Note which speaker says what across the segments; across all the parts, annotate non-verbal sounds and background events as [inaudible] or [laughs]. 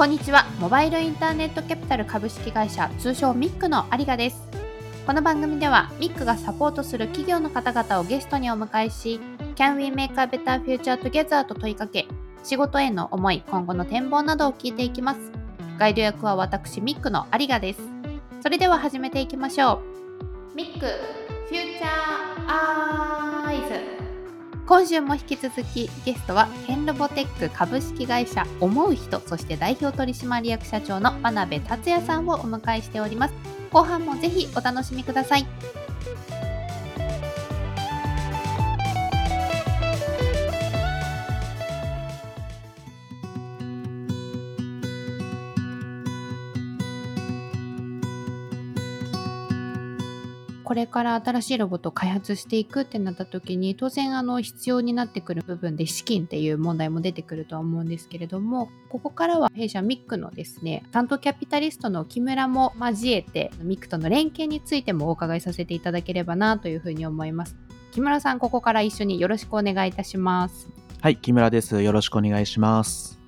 Speaker 1: こんにちは。モバイルインターネットキャピタル株式会社通称ミックの有賀です。この番組ではミックがサポートする企業の方々をゲストにお迎えし Can we make a better future together と問いかけ仕事への思い今後の展望などを聞いていきます。ガイド役は私ミックの有賀です。それでは始めていきましょう。ミックフューチャーアイズ今週も引き続きゲストはケンロボテック株式会社思う人そして代表取締役社長の真鍋達也さんをお迎えしております。後半もぜひお楽しみください。これから新しいロボットを開発していくってなった時に当然あの必要になってくる部分で資金っていう問題も出てくるとは思うんですけれどもここからは弊社ミックのですね担当キャピタリストの木村も交えてミックとの連携についてもお伺いさせていただければなというふうに思います。木村さんここから一緒によろしくお願いいたします。
Speaker 2: はい木村です。よろしくお願いします。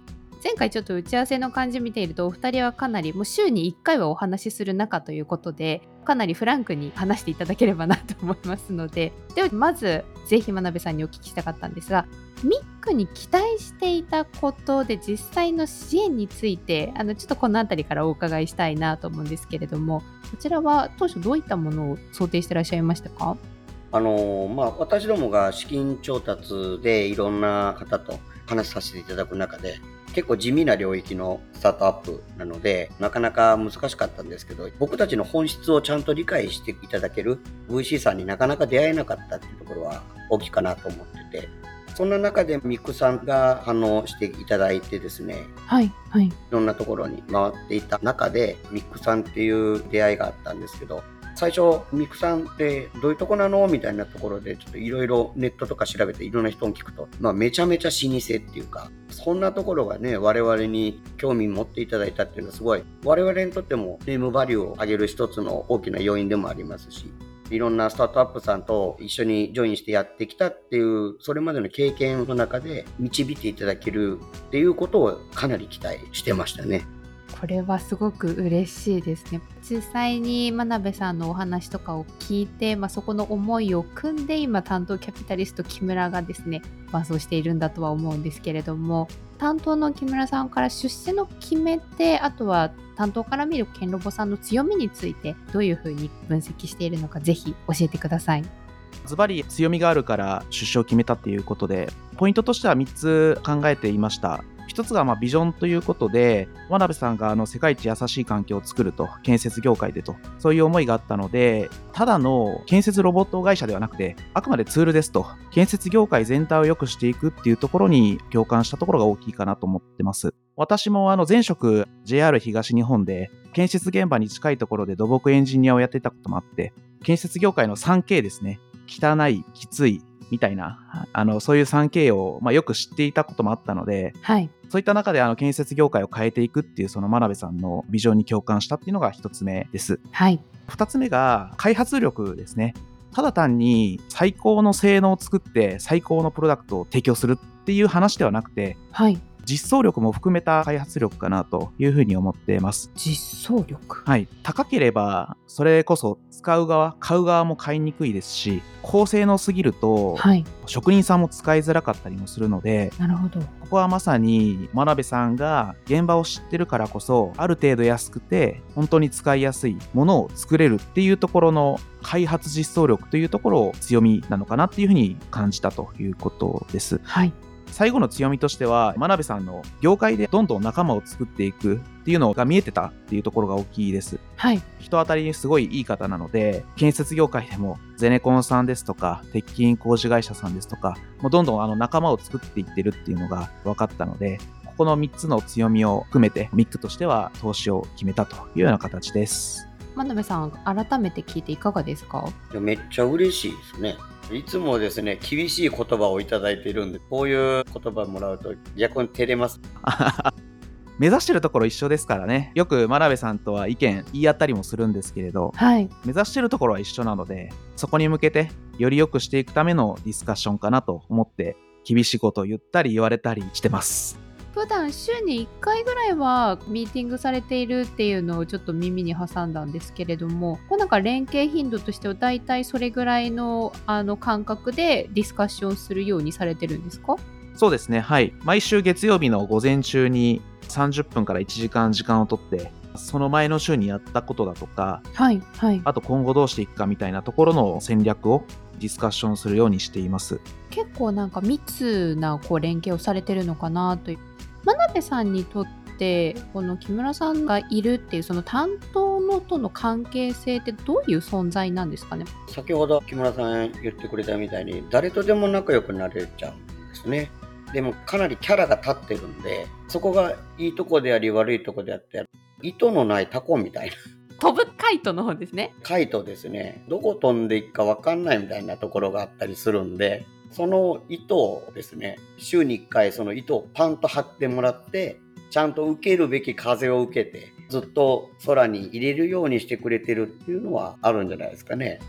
Speaker 1: 前回ちょっと打ち合わせの感じ見ているとお二人はかなりもう週に1回はお話しする仲ということでかなりフランクに話していただければなと思いますので [laughs] ではまずぜひ真鍋さんにお聞きしたかったんですがミックに期待していたことで実際の支援についてあのちょっとこの辺りからお伺いしたいなと思うんですけれどもこちらは当初どういったものを想定してらっしゃいましたか？
Speaker 3: あのまあ、私どもが資金調達でいろんな方と話させていただく中で結構地味な領域のスタートアップなので、なかなか難しかったんですけど、僕たちの本質をちゃんと理解していただける VC さんになかなか出会えなかったっていうところは大きいかなと思ってて、そんな中でミックさんが反応していただいてですね、
Speaker 1: はい、はい。い
Speaker 3: ろんなところに回っていた中で、ミックさんっていう出会いがあったんですけど、最初、ミクさんってどういうとこなの？みたいなところで、ちょっといろいろネットとか調べていろんな人に聞くと、まあ、めちゃめちゃ老舗っていうか、そんなところがね、我々に興味持っていただいたっていうのはすごい、我々にとってもネームバリューを上げる一つの大きな要因でもありますし、いろんなスタートアップさんと一緒にジョインしてやってきたっていう、それまでの経験の中で導いていただけるっていうことをかなり期待してましたね。
Speaker 1: これはすごく嬉しいですね。実際に真鍋さんのお話とかを聞いて、まあ、そこの思いを組んで今担当キャピタリスト木村がですね伴走しているんだとは思うんですけれども担当の木村さんから出世の決め手あとは担当から見るケンロボさんの強みについてどういうふうに分析しているのかぜひ教えてください。
Speaker 2: ズバリ強みがあるから出所を決めたっていうことでポイントとしては3つ考えていました一つがまビジョンということで、真鍋さんがあの世界一優しい環境を作ると、建設業界でと、そういう思いがあったので、ただの建設ロボット会社ではなくて、あくまでツールですと、建設業界全体を良くしていくっていうところに共感したところが大きいかなと思ってます。私もあの前職 JR 東日本で建設現場に近いところで土木エンジニアをやってたこともあって、建設業界の 3K ですね。汚い、きつい、みたいな、あの、そういう 3K を、まあ、よく知っていたこともあったので、
Speaker 1: はい、
Speaker 2: そういった中であの建設業界を変えていくっていうその真鍋さんのビジョンに共感したっていうのが一つ目です。
Speaker 1: はい。
Speaker 2: 二つ目が開発力ですね。ただ単に最高の性能を作って最高のプロダクトを提供するっていう話ではなくて、
Speaker 1: はい、
Speaker 2: 実装力も含めた開発力かなというふうに思っています。
Speaker 1: 実装力？
Speaker 2: はい。高ければ、それこそ使う側、買う側も買いにくいですし、高性能すぎると、はい、職人さんも使いづらかったりもするので、
Speaker 1: なるほど。こ
Speaker 2: こはまさに真鍋さんが現場を知ってるからこそ、ある程度安くて、本当に使いやすいものを作れるっていうところの開発実装力というところを強みなのかなっていうふうに感じたということです。
Speaker 1: はい。
Speaker 2: 最後の強みとしては、真鍋さんの業界でどんどん仲間を作っていくっていうのが見えてたっていうところが大きいです。
Speaker 1: はい。
Speaker 2: 人当たりにすごいいい方なので、建設業界でもゼネコンさんですとか、鉄筋工事会社さんですとか、もうどんどんあの仲間を作っていってるっていうのが分かったので、ここの3つの強みを含めて、ミックとしては投資を決めたというような形です。
Speaker 1: 真鍋さん、改めて聞いていかがですか？
Speaker 3: めっちゃ嬉しいですね。いつもですね、厳しい言葉をいただいているんで、こういう言葉もらうと逆に照れます。[laughs]
Speaker 2: 目指してるところ一緒ですからね。よく真鍋さんとは意見言い合ったりもするんですけれど、
Speaker 1: はい、
Speaker 2: 目指してるところは一緒なので、そこに向けてより良くしていくためのディスカッションかなと思って、厳しいことを言ったり言われたりしてます。
Speaker 1: 普段週に1回ぐらいはミーティングされているっていうのをちょっと耳に挟んだんですけれどもこうなんか連携頻度としては大体それぐらいのあの感覚でディスカッションするようにされてるんですか？
Speaker 2: そうですね。はい。毎週月曜日の午前中に30分から1時間時間をとってその前の週にやったことだとか
Speaker 1: はいはい。
Speaker 2: あと今後どうしていくかみたいなところの戦略をディスカッションするようにしています。
Speaker 1: 結構なんか密なこう連携をされてるのかなという真鍋さんにとってこの木村さんがいるっていうその担当のとの関係性ってどういう存在なんですかね？
Speaker 3: 先ほど木村さん言ってくれたみたいに誰とでも仲良くなれちゃうんですね。でもかなりキャラが立ってるんでそこがいいとこであり悪いとこであって糸のないタコみたいな。
Speaker 1: 飛ぶカイトの方ですね。
Speaker 3: カイトですね。どこ飛んでいくか分かんないみたいなところがあったりするんでその糸をですね週に1回その糸をパンと張ってもらってちゃんと受けるべき風を受けてずっと空に入れるようにしてくれてるっていうのはあるんじゃないですかね。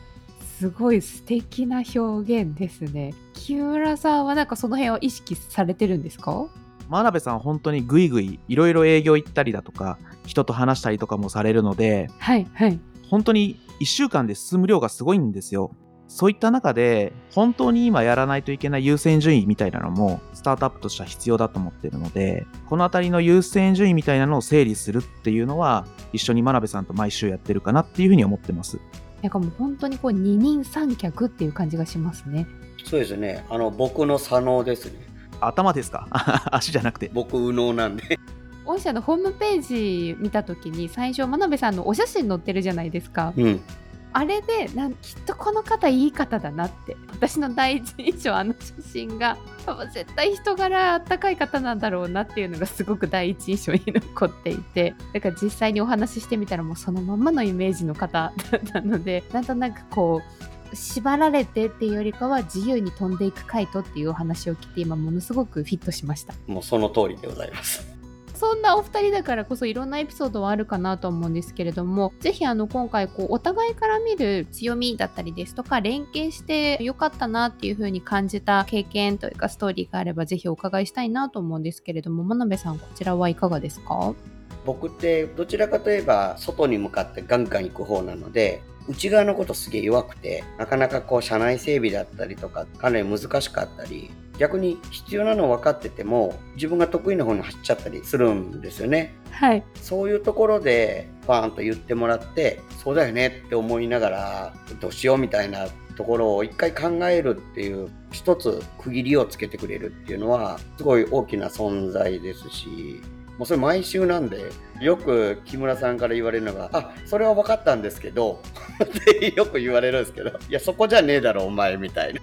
Speaker 1: すごい素敵な表現ですね。木村さんはなんかその辺を意識されてるんですか？
Speaker 2: 真鍋さん本当にグイグイいろいろ営業行ったりだとか人と話したりとかもされるので
Speaker 1: はいはい。
Speaker 2: 本当に1週間で進む量がすごいんですよそういった中で本当に今やらないといけない優先順位みたいなのもスタートアップとしては必要だと思ってるのでこの辺りの優先順位みたいなのを整理するっていうのは一緒に真鍋さんと毎週やってるかなっていうふうに思ってます
Speaker 1: なんかもう本当にこう二人三脚っていう感じがしますね
Speaker 3: そうですね。あの、僕の左脳ですね。
Speaker 2: 頭ですか？[laughs] 足じゃなくて
Speaker 3: 僕、右脳なんで。
Speaker 1: 御社のホームページ見た時に最初真鍋さんのお写真載ってるじゃないですか
Speaker 3: うん。
Speaker 1: あれでなんきっとこの方いい方だなって私の第一印象あの写真が絶対人柄あったかい方なんだろうなっていうのがすごく第一印象に残っていてだから実際にお話ししてみたらもうそのままのイメージの方だったのでなんとなくこう縛られてっていうよりかは自由に飛んでいくカイトっていうお話を聞いて今ものすごくフィットしました
Speaker 3: もうその通りでございます。
Speaker 1: そんなお二人だからこそいろんなエピソードはあるかなと思うんですけれどもぜひあの今回こうお互いから見る強みだったりですとか連携してよかったなっていう風に感じた経験というかストーリーがあればぜひお伺いしたいなと思うんですけれども真鍋さんこちらはいかがですか？
Speaker 3: 僕ってどちらかといえば外に向かってガンガン行く方なので内側のことすげえ弱くてなかなかこう社内整備だったりとかかなり難しかったり逆に必要なの分かってても自分が得意な方に走っちゃったりするんですよね。
Speaker 1: はい。
Speaker 3: そういうところでバーンと言ってもらってそうだよねって思いながらどうしようみたいなところを一回考えるっていう一つ区切りをつけてくれるっていうのはすごい大きな存在ですしもうそれ毎週なんでよく木村さんから言われるのが「あそれは分かったんですけど」[laughs] ってよく言われるんですけど「いやそこじゃねえだろお前」みたいな。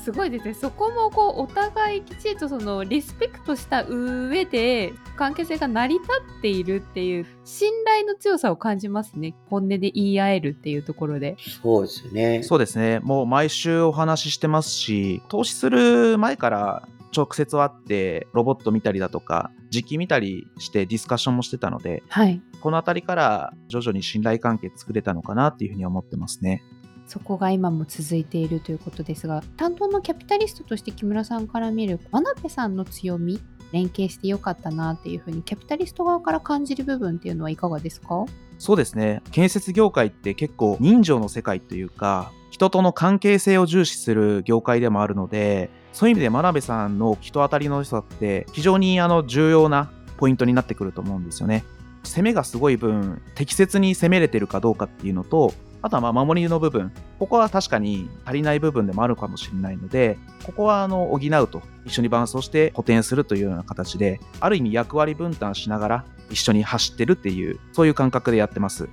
Speaker 1: すごいですねそこもこうお互いきちんとそのリスペクトした上で関係性が成り立っているっていう信頼の強さを感じますね本音で言い合えるっていうところで
Speaker 3: そうですね。
Speaker 2: そうですねもう毎週お話ししてますし投資する前から直接会ってロボット見たりだとか実機見たりしてディスカッションもしてたので
Speaker 1: はい。
Speaker 2: この辺りから徐々に信頼関係作れたのかなっていうふうに思ってますね。
Speaker 1: そこが今も続いているということですが担当のキャピタリストとして木村さんから見る真鍋さんの強み連携してよかったなっていうふうにキャピタリスト側から感じる部分っていうのはいかがですか？
Speaker 2: そうですね。建設業界って結構人情の世界というか人との関係性を重視する業界でもあるのでそういう意味で真鍋さんの人当たりの良さって非常にあの重要なポイントになってくると思うんですよね。攻めがすごい分適切に攻めれてるかどうかっていうのとあとはまあ守りの部分ここは確かに足りない部分でもあるかもしれないのでここはあの補うと一緒にバランスをして補填するというような形である意味役割分担しながら一緒に走ってるっていうそういう感覚でやってます。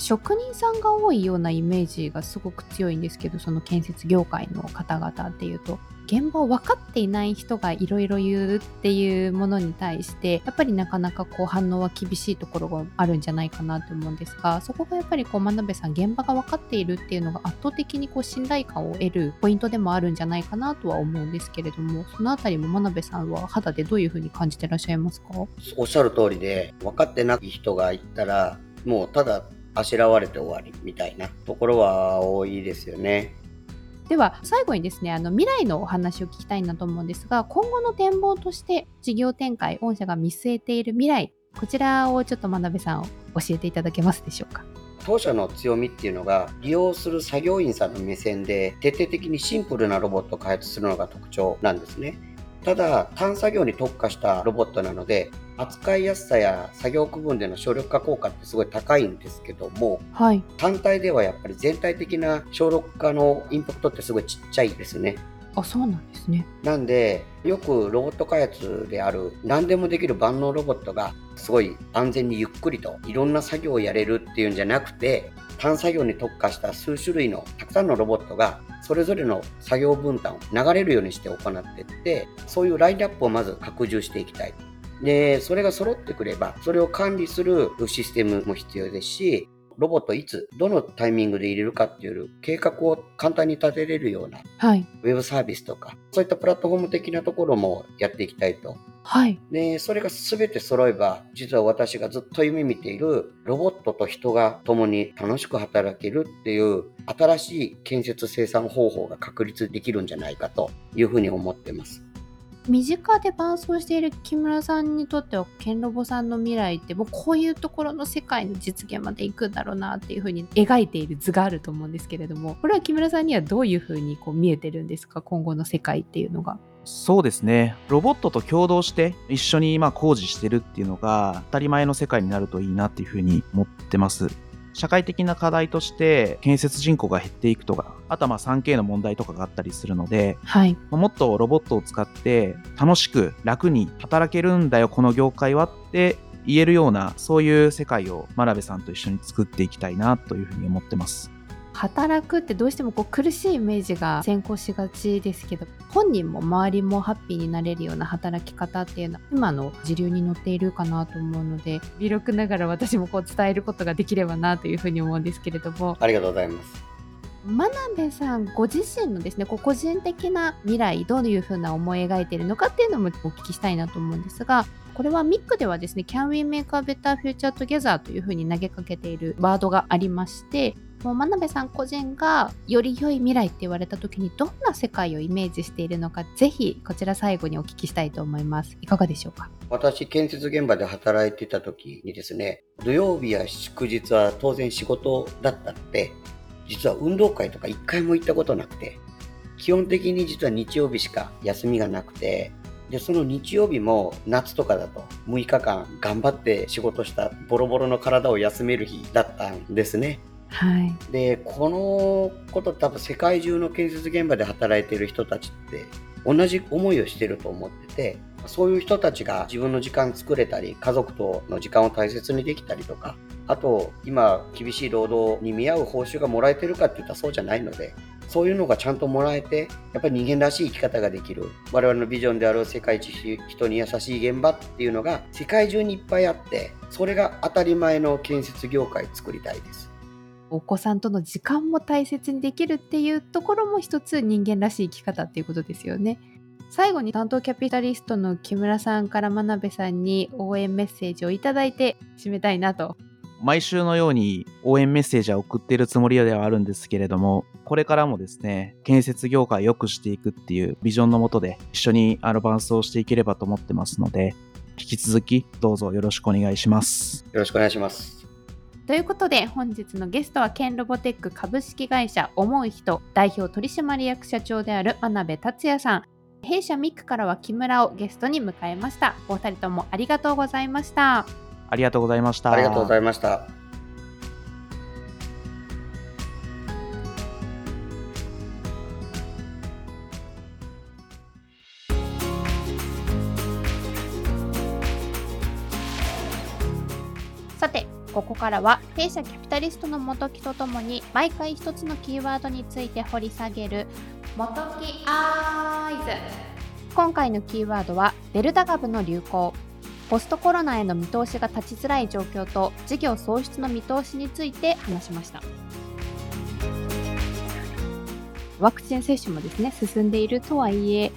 Speaker 1: 職人さんが多いようなイメージがすごく強いんですけどその建設業界の方々っていうと。現場を分かっていない人がいろいろ言うっていうものに対してやっぱりなかなかこう反応は厳しいところがあるんじゃないかなと思うんですがそこがやっぱりこう真鍋さん現場が分かっているっていうのが圧倒的にこう信頼感を得るポイントでもあるんじゃないかなとは思うんですけれどもそのあたりも真鍋さんは肌でどういうふうに感じてらっしゃいますか？
Speaker 3: おっしゃる通りで分かってない人がいたらもうただあしらわれて終わりみたいなところは多いですよね。
Speaker 1: では最後にですねあの未来のお話を聞きたいなと思うんですが今後の展望として事業展開御社が見据えている未来こちらをちょっと真鍋さん教えていただけますでしょうか？
Speaker 3: 当社の強みっていうのが利用する作業員さんの目線で徹底的にシンプルなロボットを開発するのが特徴なんですねただ単作業に特化したロボットなので扱いやすさや作業区分での省力化効果ってすごい高いんですけども、
Speaker 1: はい、
Speaker 3: 単体ではやっぱり全体的な省力化のインパクトってすごいちっちゃいですね。
Speaker 1: あそうなんですね
Speaker 3: なんでよくロボット開発である何でもできる万能ロボットがすごい安全にゆっくりといろんな作業をやれるっていうんじゃなくて単作業に特化した数種類のたくさんのロボットがそれぞれの作業分担を流れるようにして行っていってそういうラインナップをまず拡充していきたい。でそれが揃ってくればそれを管理するシステムも必要ですしロボットいつ、どのタイミングで入れるかっていう計画を簡単に立てれるような、
Speaker 1: はい、
Speaker 3: ウェブサービスとか、そういったプラットフォーム的なところもやっていきたいと。
Speaker 1: はい。
Speaker 3: で、それが全て揃えば、実は私がずっと夢見ている、ロボットと人が共に楽しく働けるっていう、新しい建設生産方法が確立できるんじゃないかというふうに思ってます。
Speaker 1: 身近で伴走している木村さんにとってはケンロボさんの未来ってもうこういうところの世界の実現まで行くんだろうなっていうふうに描いている図があると思うんですけれども [laughs] これは木村さんにはどういうふうにこう見えてるんですか今後の世界っていうのが。
Speaker 2: そうですねロボットと共同して一緒に今工事してるっていうのが当たり前の世界になるといいなっていうふうに思ってます。社会的な課題として建設人口が減っていくとかあとはまあ 3K の問題とかがあったりするので、
Speaker 1: はい、
Speaker 2: もっとロボットを使って楽しく楽に働けるんだよこの業界はって言えるようなそういう世界を真鍋さんと一緒に作っていきたいなというふうに思ってます。
Speaker 1: 働くってどうしてもこう苦しいイメージが先行しがちですけど本人も周りもハッピーになれるような働き方っていうのは今の時流に乗っているかなと思うので微力ながら私もこう伝えることができればなというふうに思うんですけれども。
Speaker 3: ありがとうございます
Speaker 1: 真鍋さんご自身のですねこう個人的な未来どういうふうな思い描いているのかっていうのもお聞きしたいなと思うんですがこれはミックではですね Can we make a better future together というふうに投げかけているワードがありましてもう真鍋さん個人がより良い未来って言われた時にどんな世界をイメージしているのかぜひこちら最後にお聞きしたいと思います。いかがでしょうか？
Speaker 3: 私建設現場で働いていた時にですね土曜日や祝日は当然仕事だったので実は運動会とか一回も行ったことなくて基本的に実は日曜日しか休みがなくてでその日曜日も夏とかだと6日間頑張って仕事したボロボロの体を休める日だったんですね。
Speaker 1: はい、
Speaker 3: でこのこと多分世界中の建設現場で働いている人たちって同じ思いをしてると思っててそういう人たちが自分の時間作れたり家族との時間を大切にできたりとかあと今厳しい労働に見合う報酬がもらえてるかっていったらそうじゃないのでそういうのがちゃんともらえてやっぱり人間らしい生き方ができる我々のビジョンである世界一人に優しい現場っていうのが世界中にいっぱいあってそれが当たり前の建設業界作りたいです。
Speaker 1: お子さんとの時間も大切にできるっていうところも一つ人間らしい生き方っていうことですよね。最後に担当キャピタリストの木村さんから真鍋さんに応援メッセージをいただいて締めたいなと。
Speaker 2: 毎週のように応援メッセージは送っているつもりではあるんですけれども、これからもですね、建設業界を良くしていくっていうビジョンのもとで一緒にアドバンスをしていければと思ってますので、引き続きどうぞよろしくお願いします。
Speaker 3: よろしくお願いします。
Speaker 1: ということで本日のゲストはケンロボテック株式会社思う人代表取締役社長である真鍋達也さん。弊社ミックからは木村をゲストに迎えました。お二人ともありがとうございました。
Speaker 2: ありがとうございました。
Speaker 3: ありがとうございました
Speaker 1: からは弊社キャピタリストの元木とともに毎回一つのキーワードについて掘り下げる元木アイズ。今回のキーワードはデルタ株の流行。ポストコロナへの見通しが立ちづらい状況と事業創出の見通しについて話しました。ワクチン接種もですね進んでいるとはいえ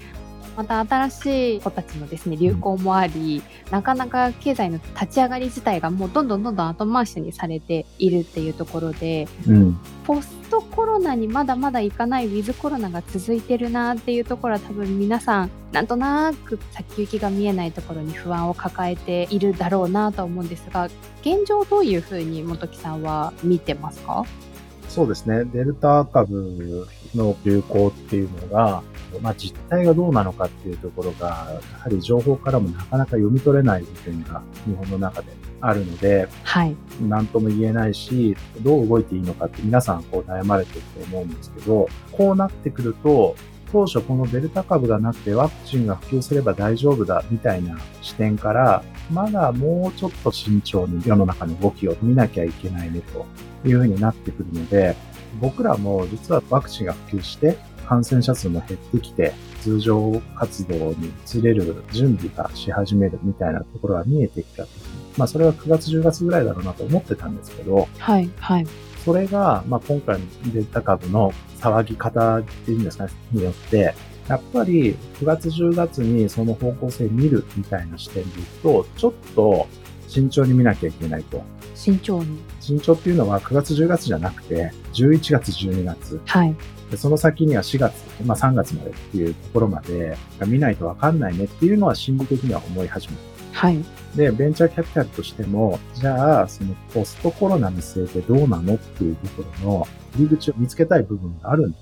Speaker 1: また新しい子たちのですね流行もあり、なかなか経済の立ち上がり自体がもうどんどんどんどん後回しにされているっていうところで
Speaker 2: うん。
Speaker 1: ポストコロナにまだまだいかないウィズコロナが続いてるなっていうところは多分皆さんなんとなく先行きが見えないところに不安を抱えているだろうなと思うんですが現状どういうふうに本木さんは見てますか？
Speaker 4: そうですね。デルタ株の流行っていうのが、まあ実態がどうなのかっていうところが、やはり情報からもなかなか読み取れない部分が日本の中であるので、
Speaker 1: はい。
Speaker 4: 何とも言えないし、どう動いていいのかって皆さんこう悩まれてると思うんですけど、こうなってくると、当初このデルタ株がなくてワクチンが普及すれば大丈夫だみたいな視点から、まだもうちょっと慎重に世の中の動きを見なきゃいけないねというふうになってくるので、僕らも実はワクチンが普及して感染者数も減ってきて、通常活動に移れる準備がし始めるみたいなところが見えてきた時に、まあそれは9月10月ぐらいだろうなと思ってたんですけど、
Speaker 1: はいはい。
Speaker 4: それが、まあ、今回のデルタ株の騒ぎ方っていうんですかね、によって、やっぱり9月10月にその方向性見るみたいな視点でいくと、ちょっと慎重に見なきゃいけないと。
Speaker 1: 慎重に
Speaker 4: 慎重っていうのは9月10月じゃなくて、11月12月、
Speaker 1: はい
Speaker 4: でその先には4月、まあ3月までっていうところまで見ないとわかんないねっていうのは心理的には思い始めた。
Speaker 1: はい
Speaker 4: で、ベンチャーキャピタルとしても、じゃあ、そのポストコロナ見据えてどうなのっていうところの入り口を見つけたい部分があるんだ。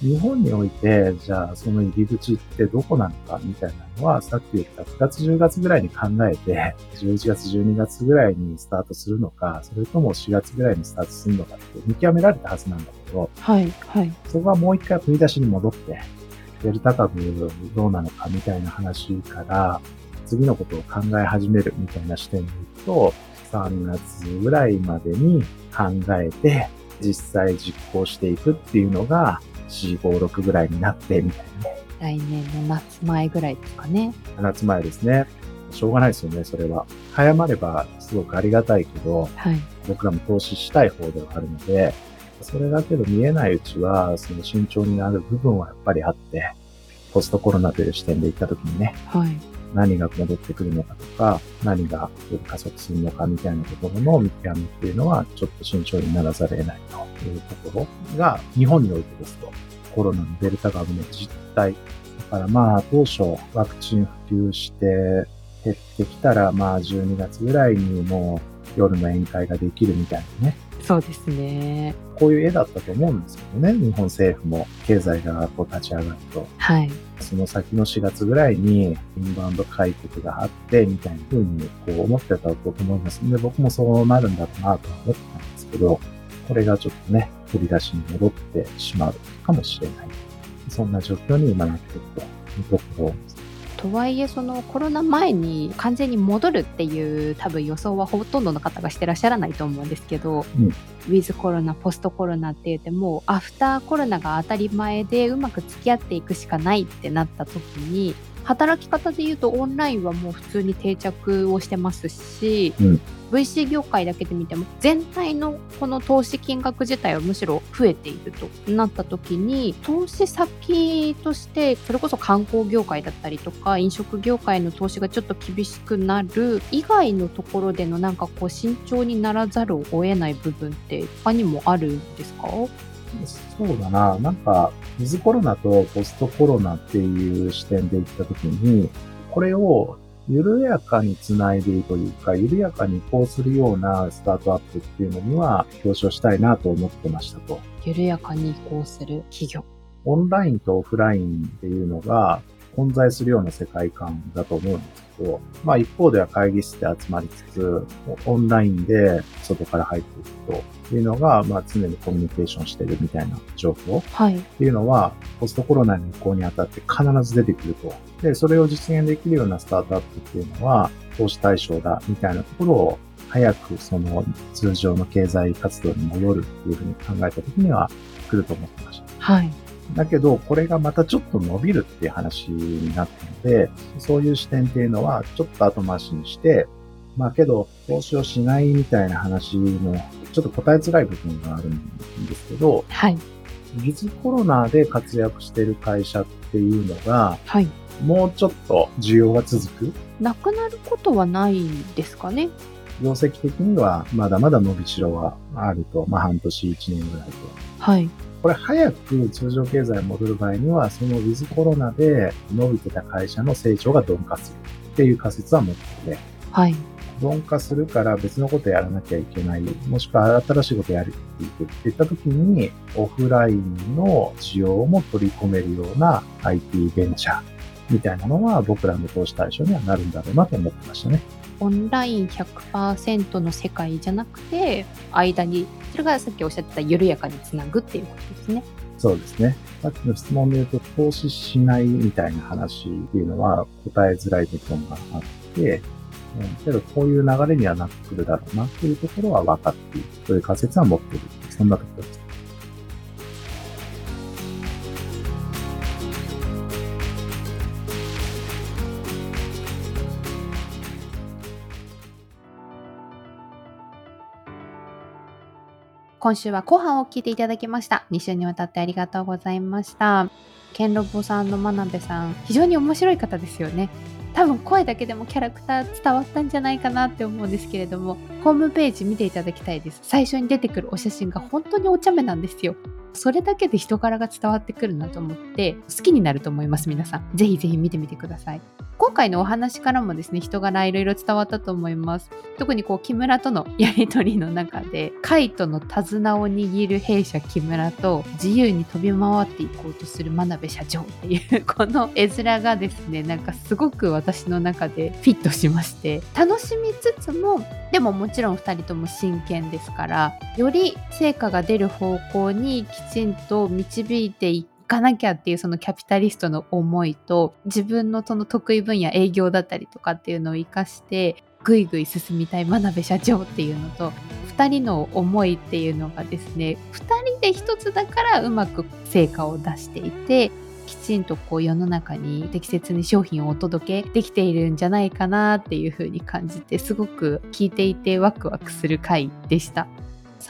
Speaker 4: 日本において、じゃあ、その入り口ってどこなのかみたいなのは、さっき言った9月、10月ぐらいに考えて、11月、12月ぐらいにスタートするのか、それとも4月ぐらいにスタートするのかって見極められたはずなんだけど、
Speaker 1: はいはい。
Speaker 4: そこはもう一回振り出しに戻って、デルタ株どうなのかみたいな話から、次のことを考え始めるみたいな視点でいくと、3月ぐらいまでに考えて、実際実行していくっていうのが、4、5、6ぐらいになって、みたいなね。
Speaker 1: 来年の夏前ぐらいですかね
Speaker 4: 夏前ですね。しょうがないですよね、それは。早まればすごくありがたいけど、
Speaker 1: はい
Speaker 4: 僕らも投資したい方ではあるので、それだけど見えないうちは、その慎重になる部分はやっぱりあって、ポストコロナという視点で行った時にね、
Speaker 1: はい
Speaker 4: 何が戻ってくるのかとか、何がより加速するのかみたいなところの見極めっていうのは、ちょっと慎重にならざるを得ないというところが、日本においてですと、コロナのデルタ株の実態。だからまあ、当初ワクチン普及して減ってきたら、まあ12月ぐらいにもう夜の宴会ができるみたいなね、
Speaker 1: そうですね
Speaker 4: こういう絵だったと思うんですけどね、日本政府も経済がこう立ち上がると。
Speaker 1: はい
Speaker 4: その先の4月ぐらいにインバウンド開国があって、みたいな風にこう思ってたと思います。で、僕もそうなるんだろうなとは思ってたんですけど、これがちょっとね、振り出しに戻ってしまうかもしれない。そんな状況に今なっているというところです。
Speaker 1: とはいえそのコロナ前に完全に戻るっていう多分予想はほとんどの方がしてらっしゃらないと思うんですけど、
Speaker 4: うん。
Speaker 1: ウィズコロナポストコロナって言ってもアフターコロナが当たり前でうまく付き合っていくしかないってなった時に働き方で言うとオンラインはもう普通に定着をしてますし、
Speaker 4: うん。
Speaker 1: VC 業界だけで見ても全体のこの投資金額自体はむしろ増えているとなった時に投資先としてそれこそ観光業界だったりとか飲食業界の投資がちょっと厳しくなる以外のところでのなんかこう慎重にならざるを得ない部分って他にもあるんですか？
Speaker 4: そうだな。なんか、ウィズコロナとポストコロナっていう視点で言ったときに、これを緩やかにつないでいくというか、緩やかに移行するようなスタートアップっていうのには表彰したいなと思ってましたと。
Speaker 1: 緩やかに移行する企業
Speaker 4: オンラインとオフラインっていうのが混在するような世界観だと思うんですけど、まあ一方では会議室で集まりつつ、オンラインで外から入っていくというのが、まあ常にコミュニケーションしてるみたいな状況
Speaker 1: はい
Speaker 4: っていうのは、ポストコロナの移行にあたって必ず出てくると。で、それを実現できるようなスタートアップっていうのは、投資対象だみたいなところを、早くその通常の経済活動に戻るっていうふうに考えたときには来ると思ってました。
Speaker 1: はい
Speaker 4: だけど、これがまたちょっと伸びるっていう話になったので、そういう視点っていうのはちょっと後回しにして、まあけど、投資をしないみたいな話も、ちょっと答えづらい部分があるんですけど、
Speaker 1: はい
Speaker 4: ウィズコロナで活躍している会社っていうのが、
Speaker 1: はい
Speaker 4: もうちょっと需要が続く？
Speaker 1: なくなることはないですかね？
Speaker 4: 業績的にはまだまだ伸びしろはあると。まあ半年、1年ぐらいと。
Speaker 1: はい。
Speaker 4: これ早く通常経済に戻る場合には、そのウィズコロナで伸びてた会社の成長が鈍化するっていう仮説は持ってて、
Speaker 1: はい。
Speaker 4: 鈍化するから別のことやらなきゃいけない、もしくは新しいことやっていくっていった時に、オフラインの需要も取り込めるような IT ベンチャーみたいなのは僕らの投資対象にはなるんだろうなと思ってましたね。
Speaker 1: オンライン100%の世界じゃなくて、間に、それがさっきおっしゃってた緩やかにつなぐっていうことですね。
Speaker 4: そうですね。さっきの質問で言うと、投資しないみたいな話っていうのは答えづらい部分があって、うん、けどこういう流れにはなってくるだろうなっていうところは分かっている。そういう仮説は持っている。そんなところです。
Speaker 1: 今週は後半を聞いていただきました。2週にわたってありがとうございました。ケンロボさんの真鍋さん、非常に面白い方ですよね。多分声だけでもキャラクター伝わったんじゃないかなって思うんですけれども、ホームページ見ていただきたいです。最初に出てくるお写真が本当にお茶目なんですよ。それだけで人柄が伝わってくるなと思って、好きになると思います、皆さん。ぜひぜひ見てみてください。今回のお話からもですね、人柄いろいろ伝わったと思います。特にこう木村とのやりとりの中でカイトの手綱を握る弊社木村と自由に飛び回っていこうとする真鍋社長っていうこの絵面がですねなんかすごく私の中でフィットしまして楽しみつつもでももちろん2人とも真剣ですからより成果が出る方向にきちんと導いていかなきゃっていうそのキャピタリストの思いと自分のその得意分野営業だったりとかっていうのを生かしてぐいぐい進みたい真鍋社長っていうのと2人の思いっていうのがですね2人で1つだからうまく成果を出していてきちんとこう世の中に適切に商品をお届けできているんじゃないかなっていうふうに感じてすごく聞いていてワクワクする回でした。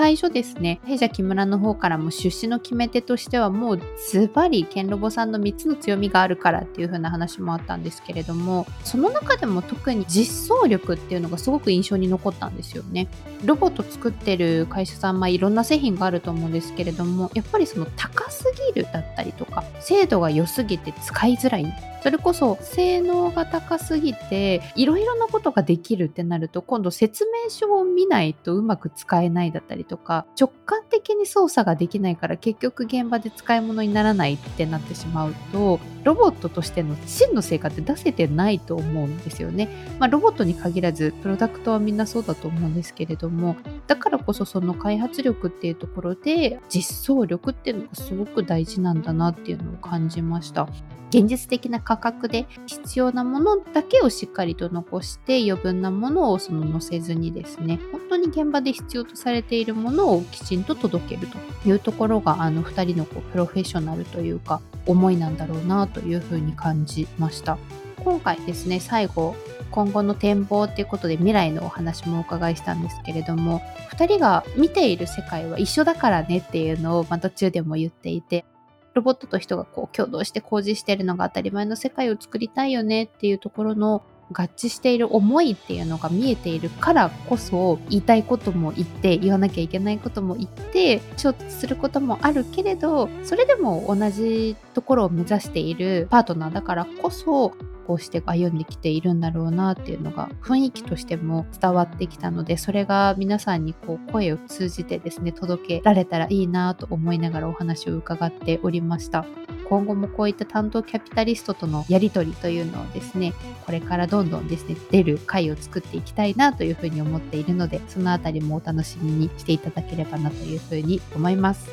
Speaker 1: 最初ですね、弊社木村の方からも出資の決め手としてはもうズバリケンロボさんの3つの強みがあるからっていう風な話もあったんですけれども、その中でも特に実装力っていうのがすごく印象に残ったんですよね。ロボット作ってる会社さん、まあいろんな製品があると思うんですけれども、やっぱりその高すぎるだったりとか、精度が良すぎて使いづらい。それこそ性能が高すぎていろいろなことができるってなると今度説明書を見ないとうまく使えないだったりとか直感的に操作ができないから結局現場で使い物にならないってなってしまうとロボットとしての真の成果って出せてないと思うんですよね。まあ、ロボットに限らずプロダクトはみんなそうだと思うんですけれどもだからこそその開発力っていうところで実装力っていうのがすごく大事なんだなっていうのを感じました。現実的な価格で必要なものだけをしっかりと残して余分なものをその載せずにですね本当に現場で必要とされているものをきちんと届けるというところがあの2人のこうプロフェッショナルというか思いなんだろうなというふうに感じました今回ですね最後今後の展望っていうことで未来のお話もお伺いしたんですけれども2人が見ている世界は一緒だからねっていうのを、途中でも言っていてロボットと人がこう共同して工事してるのが当たり前の世界を作りたいよねっていうところの合致している思いっていうのが見えているからこそ言いたいことも言って言わなきゃいけないことも言って衝突することもあるけれどそれでも同じところを目指しているパートナーだからこそこうして歩んできているんだろうなっていうのが雰囲気としても伝わってきたのでそれが皆さんにこう声を通じてですね届けられたらいいなと思いながらお話を伺っておりました。今後もこういった担当キャピタリストとのやり取りというのをですねこれからどんどんですね出る回を作っていきたいなというふうに思っているのでそのあたりもお楽しみにしていただければなというふうに思います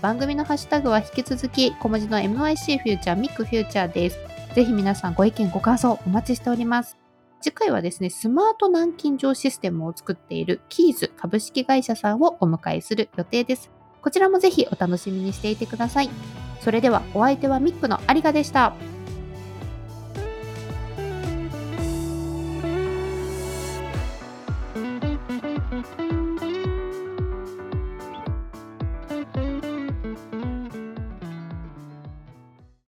Speaker 1: 番組のハッシュタグは引き続き小文字の MIC フューチャーミックフューチャーですぜひ皆さんご意見ご感想お待ちしております。次回はですね、スマート南京錠システムを作っているキーズ株式会社さんをお迎えする予定です。こちらもぜひお楽しみにしていてください。それではお相手はミックの有賀でした。